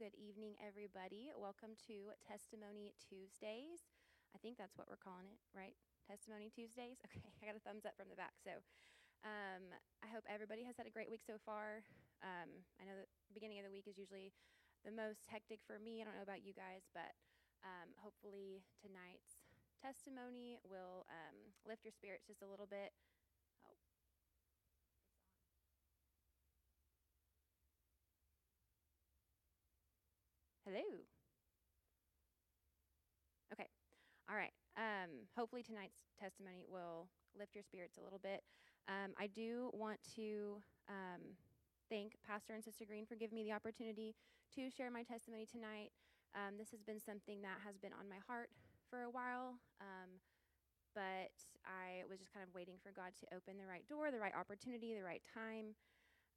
Good evening, everybody. Welcome to Testimony Tuesdays. I think that's what we're calling it, right? Testimony Tuesdays? Okay, I got a thumbs up from the back. So um, I hope everybody has had a great week so far. Um, I know the beginning of the week is usually the most hectic for me. I don't know about you guys, but um, hopefully tonight's testimony will um, lift your spirits just a little bit. Hello. Okay. All right. Um, hopefully tonight's testimony will lift your spirits a little bit. Um, I do want to um, thank Pastor and Sister Green for giving me the opportunity to share my testimony tonight. Um, this has been something that has been on my heart for a while, um, but I was just kind of waiting for God to open the right door, the right opportunity, the right time.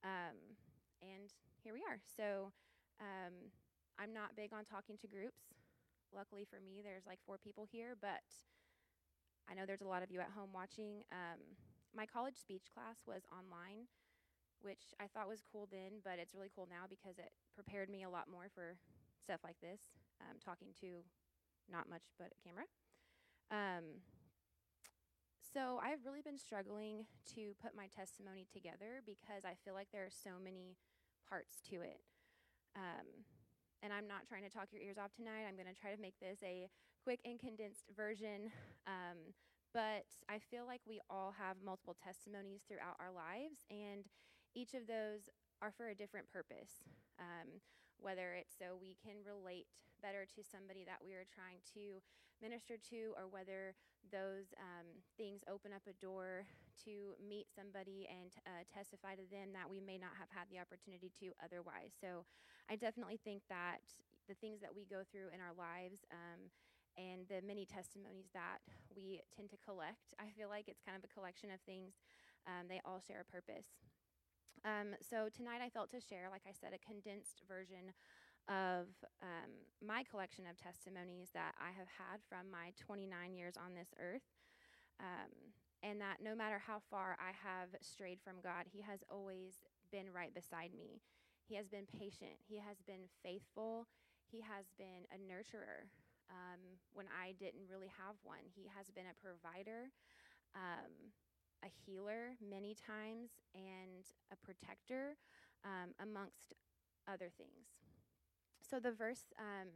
Um, and here we are. So, um, I'm not big on talking to groups. Luckily for me, there's like four people here, but I know there's a lot of you at home watching. Um, my college speech class was online, which I thought was cool then, but it's really cool now because it prepared me a lot more for stuff like this, um, talking to not much but a camera. Um, so I've really been struggling to put my testimony together because I feel like there are so many parts to it. Um, and I'm not trying to talk your ears off tonight. I'm going to try to make this a quick and condensed version. Um, but I feel like we all have multiple testimonies throughout our lives, and each of those are for a different purpose. Um, whether it's so we can relate better to somebody that we are trying to minister to, or whether those um, things open up a door to meet somebody and uh, testify to them that we may not have had the opportunity to otherwise. So I definitely think that the things that we go through in our lives, um, and the many testimonies that we tend to collect. I feel like it's kind of a collection of things. Um, they all share a purpose. Um, so tonight I felt to share, like I said, a condensed version of um, my collection of testimonies that I have had from my 29 years on this earth. Um, and that no matter how far I have strayed from God, He has always been right beside me. He has been patient. He has been faithful. He has been a nurturer um, when I didn't really have one. He has been a provider. Um, a healer many times and a protector, um, amongst other things. So, the verse um,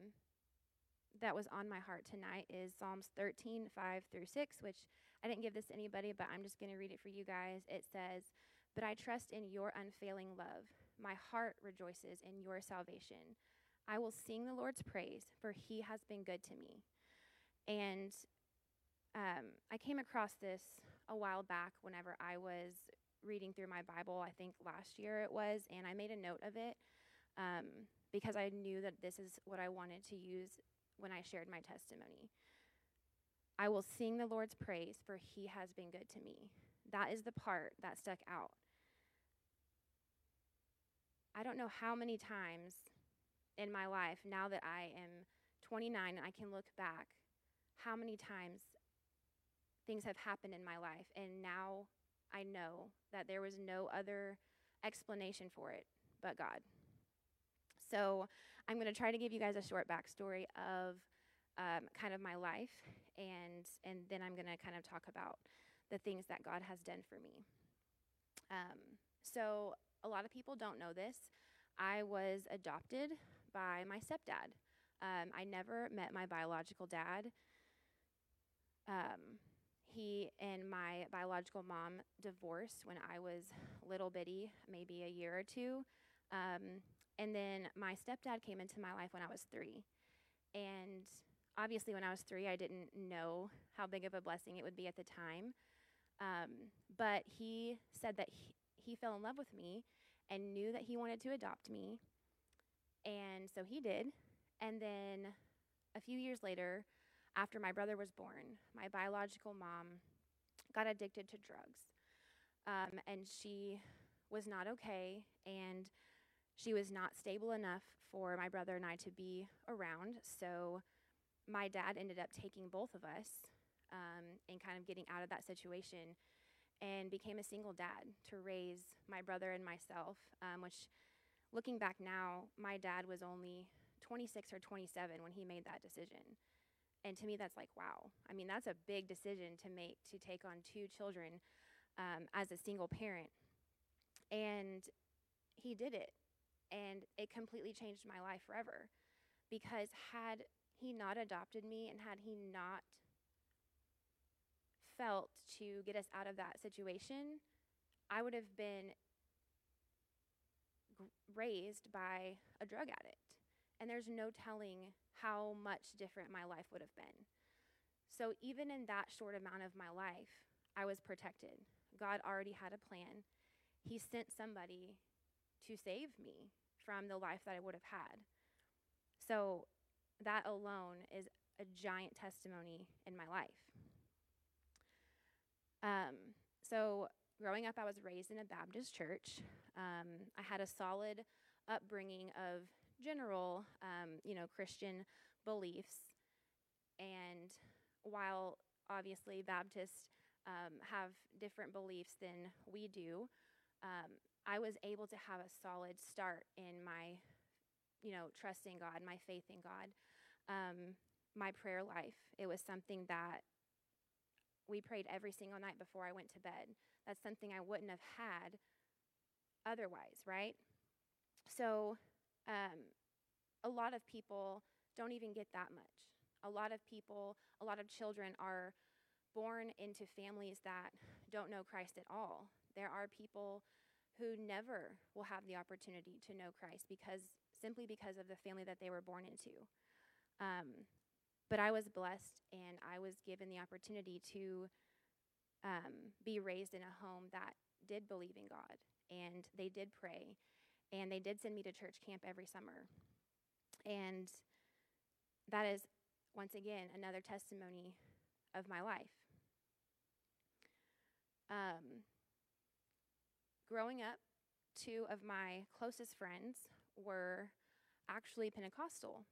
that was on my heart tonight is Psalms 13, 5 through 6, which I didn't give this to anybody, but I'm just going to read it for you guys. It says, But I trust in your unfailing love. My heart rejoices in your salvation. I will sing the Lord's praise, for he has been good to me. And um, I came across this a while back whenever I was reading through my Bible, I think last year it was, and I made a note of it um, because I knew that this is what I wanted to use when I shared my testimony. I will sing the Lord's praise, for he has been good to me. That is the part that stuck out. I don't know how many times in my life, now that I am 29 and I can look back, how many times things have happened in my life, and now I know that there was no other explanation for it but God. So I'm going to try to give you guys a short backstory of um, kind of my life, and and then I'm going to kind of talk about the things that God has done for me. Um, so a lot of people don't know this. I was adopted by my stepdad. Um, I never met my biological dad. Um, he and my biological mom divorced when I was little bitty, maybe a year or two. Um, and then my stepdad came into my life when I was three. And obviously, when I was three, I didn't know how big of a blessing it would be at the time. Um, but he said that he, he fell in love with me and knew that he wanted to adopt me. And so he did. And then a few years later, after my brother was born, my biological mom got addicted to drugs. Um, and she was not okay, and she was not stable enough for my brother and I to be around. So my dad ended up taking both of us um, and kind of getting out of that situation and became a single dad to raise my brother and myself, um, which looking back now, my dad was only 26 or 27 when he made that decision. And to me, that's like, wow. I mean, that's a big decision to make to take on two children um, as a single parent. And he did it. And it completely changed my life forever. Because had he not adopted me and had he not felt to get us out of that situation, I would have been g- raised by a drug addict. And there's no telling how much different my life would have been. So, even in that short amount of my life, I was protected. God already had a plan. He sent somebody to save me from the life that I would have had. So, that alone is a giant testimony in my life. Um, so, growing up, I was raised in a Baptist church. Um, I had a solid upbringing of general, um, you know, Christian beliefs. And while obviously Baptists um, have different beliefs than we do, um, I was able to have a solid start in my, you know, trusting God, my faith in God, um, my prayer life. It was something that we prayed every single night before I went to bed. That's something I wouldn't have had otherwise, right? So, um, a lot of people don't even get that much. A lot of people, a lot of children are born into families that don't know Christ at all. There are people who never will have the opportunity to know Christ because simply because of the family that they were born into. Um, but I was blessed and I was given the opportunity to um, be raised in a home that did believe in God and they did pray and they did send me to church camp every summer. And that is, once again, another testimony of my life. Um, growing up, two of my closest friends were actually Pentecostal.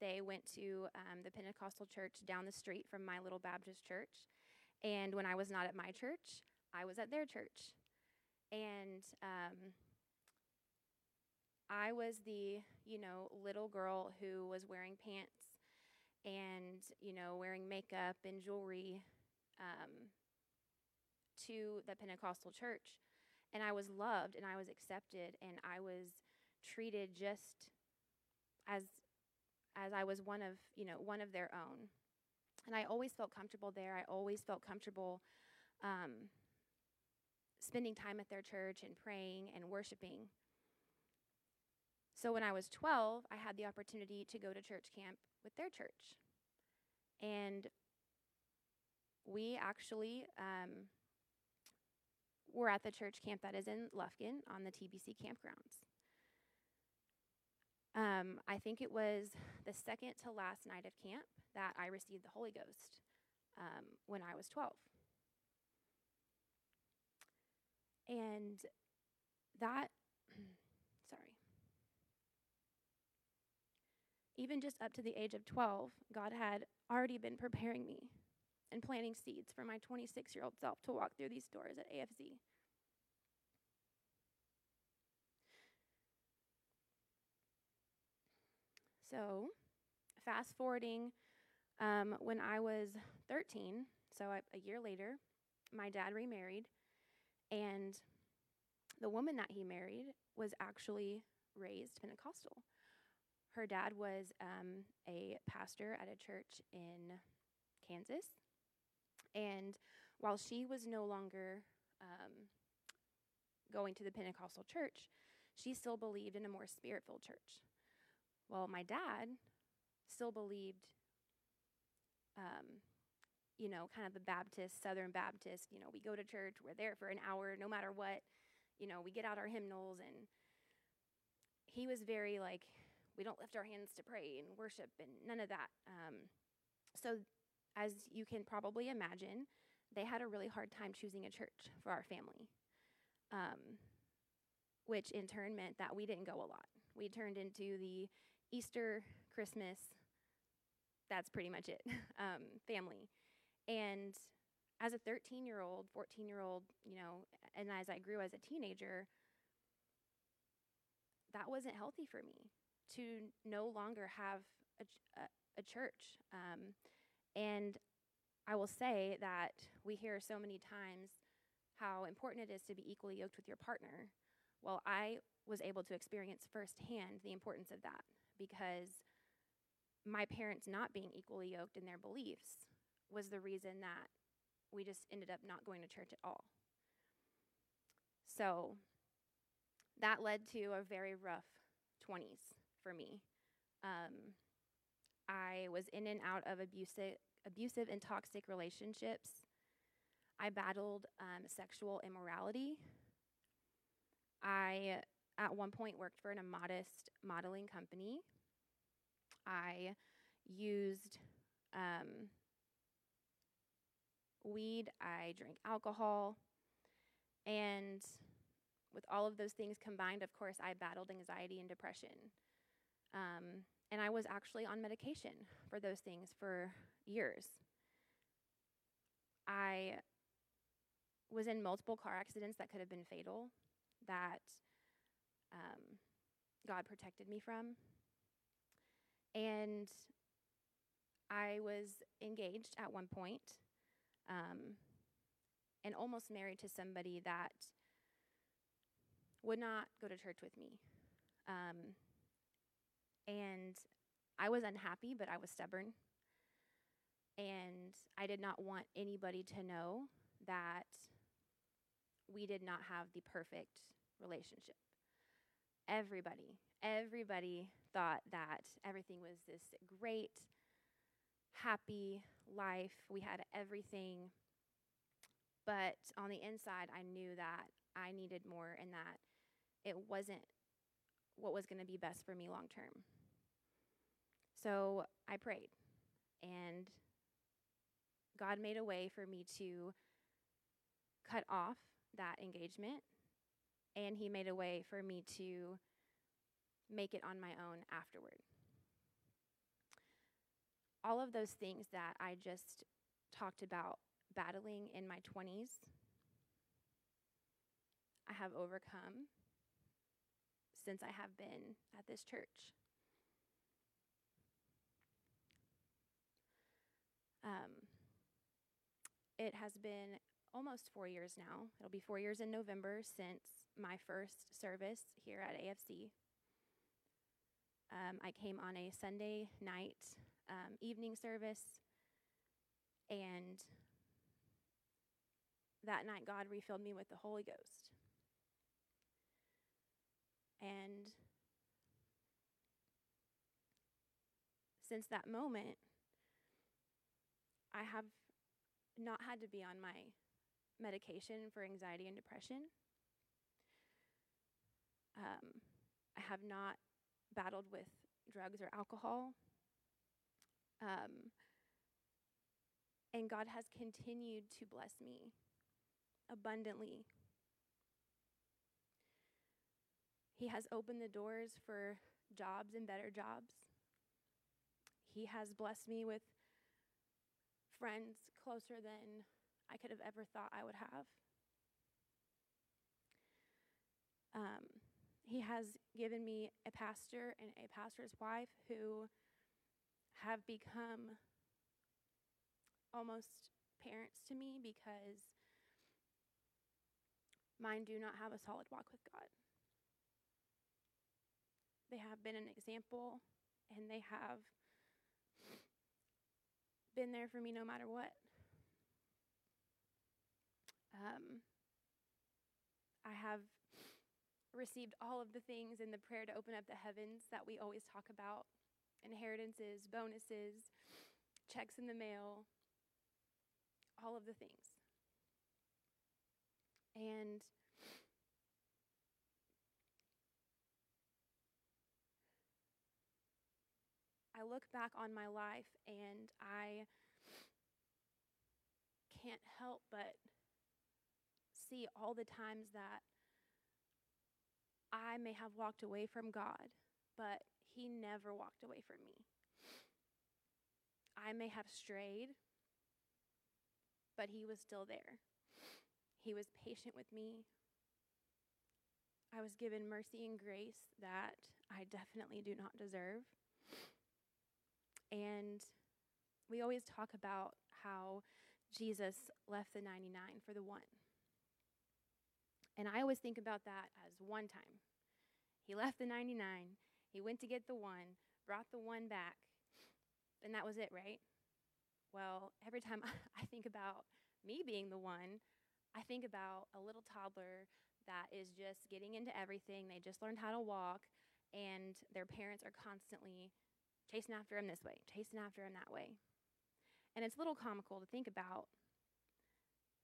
They went to um, the Pentecostal church down the street from my little Baptist church. And when I was not at my church, I was at their church. And um, I was the, you know, little girl who was wearing pants and, you know, wearing makeup and jewelry um, to the Pentecostal church. And I was loved and I was accepted and I was treated just as as I was one of, you know, one of their own. And I always felt comfortable there. I always felt comfortable um, spending time at their church and praying and worshiping. So when I was 12, I had the opportunity to go to church camp with their church. And we actually um, were at the church camp that is in Lufkin on the TBC campgrounds. Um, I think it was the second to last night of camp that I received the Holy Ghost um, when I was 12. And that, sorry, even just up to the age of 12, God had already been preparing me and planting seeds for my 26 year old self to walk through these doors at AFC. So, fast forwarding, um, when I was 13, so I, a year later, my dad remarried, and the woman that he married was actually raised Pentecostal. Her dad was um, a pastor at a church in Kansas, and while she was no longer um, going to the Pentecostal church, she still believed in a more spirit filled church. Well, my dad still believed, um, you know, kind of the Baptist, Southern Baptist, you know, we go to church, we're there for an hour no matter what, you know, we get out our hymnals. And he was very like, we don't lift our hands to pray and worship and none of that. Um, so, as you can probably imagine, they had a really hard time choosing a church for our family, um, which in turn meant that we didn't go a lot. We turned into the Easter, Christmas, that's pretty much it, um, family. And as a 13 year old, 14 year old, you know, and as I grew as a teenager, that wasn't healthy for me. to no longer have a, a, a church. Um, and I will say that we hear so many times how important it is to be equally yoked with your partner. Well, I was able to experience firsthand the importance of that because my parents not being equally yoked in their beliefs was the reason that we just ended up not going to church at all. So that led to a very rough 20s for me. Um, I was in and out of abusive, abusive and toxic relationships. I battled um, sexual immorality. I, at one point, worked for an immodest modeling company. I used um, weed, I drank alcohol, and with all of those things combined, of course, I battled anxiety and depression. Um, and I was actually on medication for those things for years. I was in multiple car accidents that could have been fatal that um, God protected me from. And I was engaged at one point, um, and almost married to somebody that would not go to church with me. Um, and I was unhappy, but I was stubborn. And I did not want anybody to know that we did not have the perfect relationship. Everybody, everybody thought that everything was this great, happy life. We had everything. But on the inside, I knew that I needed more and that it wasn't what was going to be best for me long term. So I prayed, and God made a way for me to cut off that engagement, and He made a way for me to make it on my own afterward. All of those things that I just talked about battling in my 20s, I have overcome since I have been at this church. Um, it has been almost four years now. It'll be four years in November since my first service here at AFC. Um, I came on a Sunday night um, evening service, and that night God refilled me with the Holy Ghost. And since that moment, I have not had to be on my medication for anxiety and depression. Um, I have not battled with drugs or alcohol. Um, and God has continued to bless me abundantly. He has opened the doors for jobs and better jobs. He has blessed me with friends closer than I could have ever thought I would have. Um, he has given me a pastor and a pastor's wife who have become almost parents to me because mine do not have a solid walk with God. They have been an example and they have been there for me no matter what. Um, I have received all of the things in the prayer to open up the heavens that we always talk about inheritances, bonuses, checks in the mail, all of the things. And I look back on my life and I can't help but see all the times that I may have walked away from God, but He never walked away from me. I may have strayed, but He was still there. He was patient with me. I was given mercy and grace that I definitely do not deserve. And we always talk about how Jesus left the 99 for the one. And I always think about that as one time. He left the 99, he went to get the one, brought the one back, and that was it, right? Well, every time I think about me being the one, I think about a little toddler that is just getting into everything. They just learned how to walk, and their parents are constantly chasing after him this way, chasing after him that way. And it's a little comical to think about,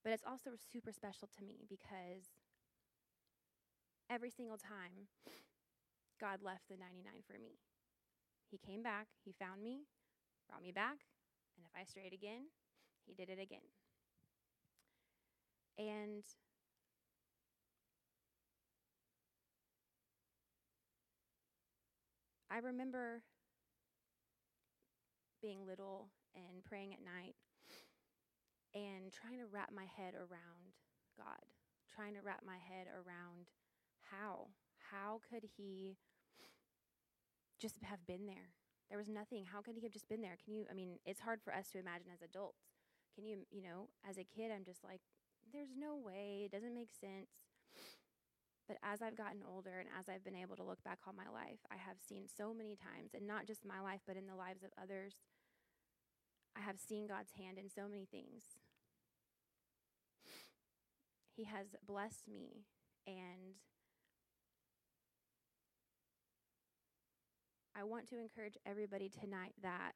but it's also super special to me because every single time God left the 99 for me. He came back, He found me, brought me back, and if I strayed again, He did it again. And I remember being little and praying at night and trying to wrap my head around God, trying to wrap my head around how. How could He just have been there? There was nothing. How could He have just been there? Can you, I mean, it's hard for us to imagine as adults. Can you, you know, as a kid, I'm just like, there's no way. It doesn't make sense. But as I've gotten older and as I've been able to look back on my life, I have seen so many times, and not just my life, but in the lives of others, I have seen God's hand in so many things. He has blessed me, and I want to encourage everybody tonight that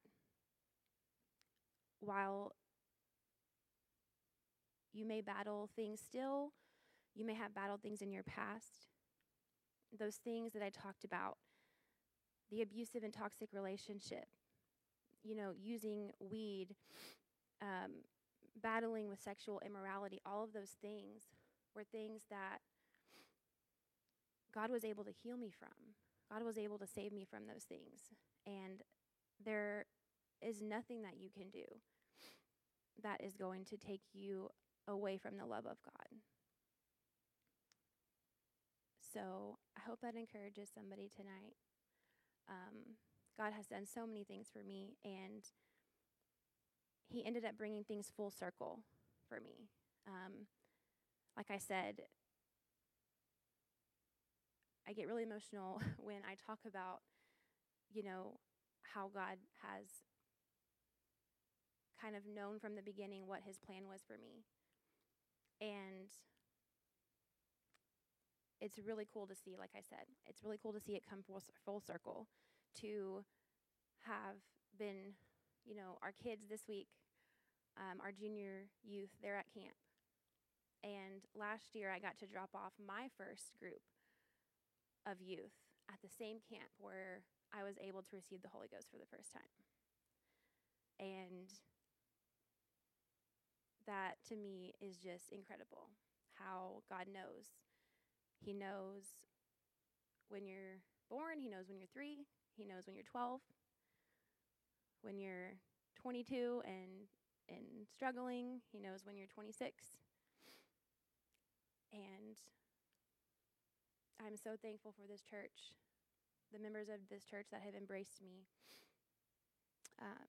while you may battle things still you may have battled things in your past. Those things that I talked about the abusive and toxic relationship, you know, using weed, um, battling with sexual immorality, all of those things were things that God was able to heal me from. God was able to save me from those things. And there is nothing that you can do that is going to take you away from the love of God. So I hope that encourages somebody tonight. Um, God has done so many things for me, and He ended up bringing things full circle for me. Um, like I said, I get really emotional when I talk about, you know, how God has kind of known from the beginning what His plan was for me. And it's really cool to see, like I said, it's really cool to see it come full, full circle to have been, you know, our kids this week, um, our junior youth, they're at camp. And last year I got to drop off my first group of youth at the same camp where I was able to receive the Holy Ghost for the first time. And that to me is just incredible how God knows he knows when you're born, He knows when you're three, He knows when you're 12, when you're 22 and, and struggling, He knows when you're 26. And I'm so thankful for this church, the members of this church that have embraced me. Um,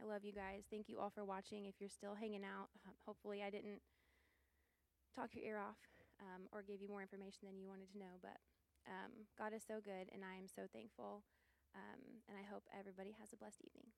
I love you guys. Thank you all for watching. If you're still hanging out, um, hopefully I didn't talk your ear off um, or give you more information than you wanted to know. But um, God is so good, and I am so thankful. Um, and I hope everybody has a blessed evening.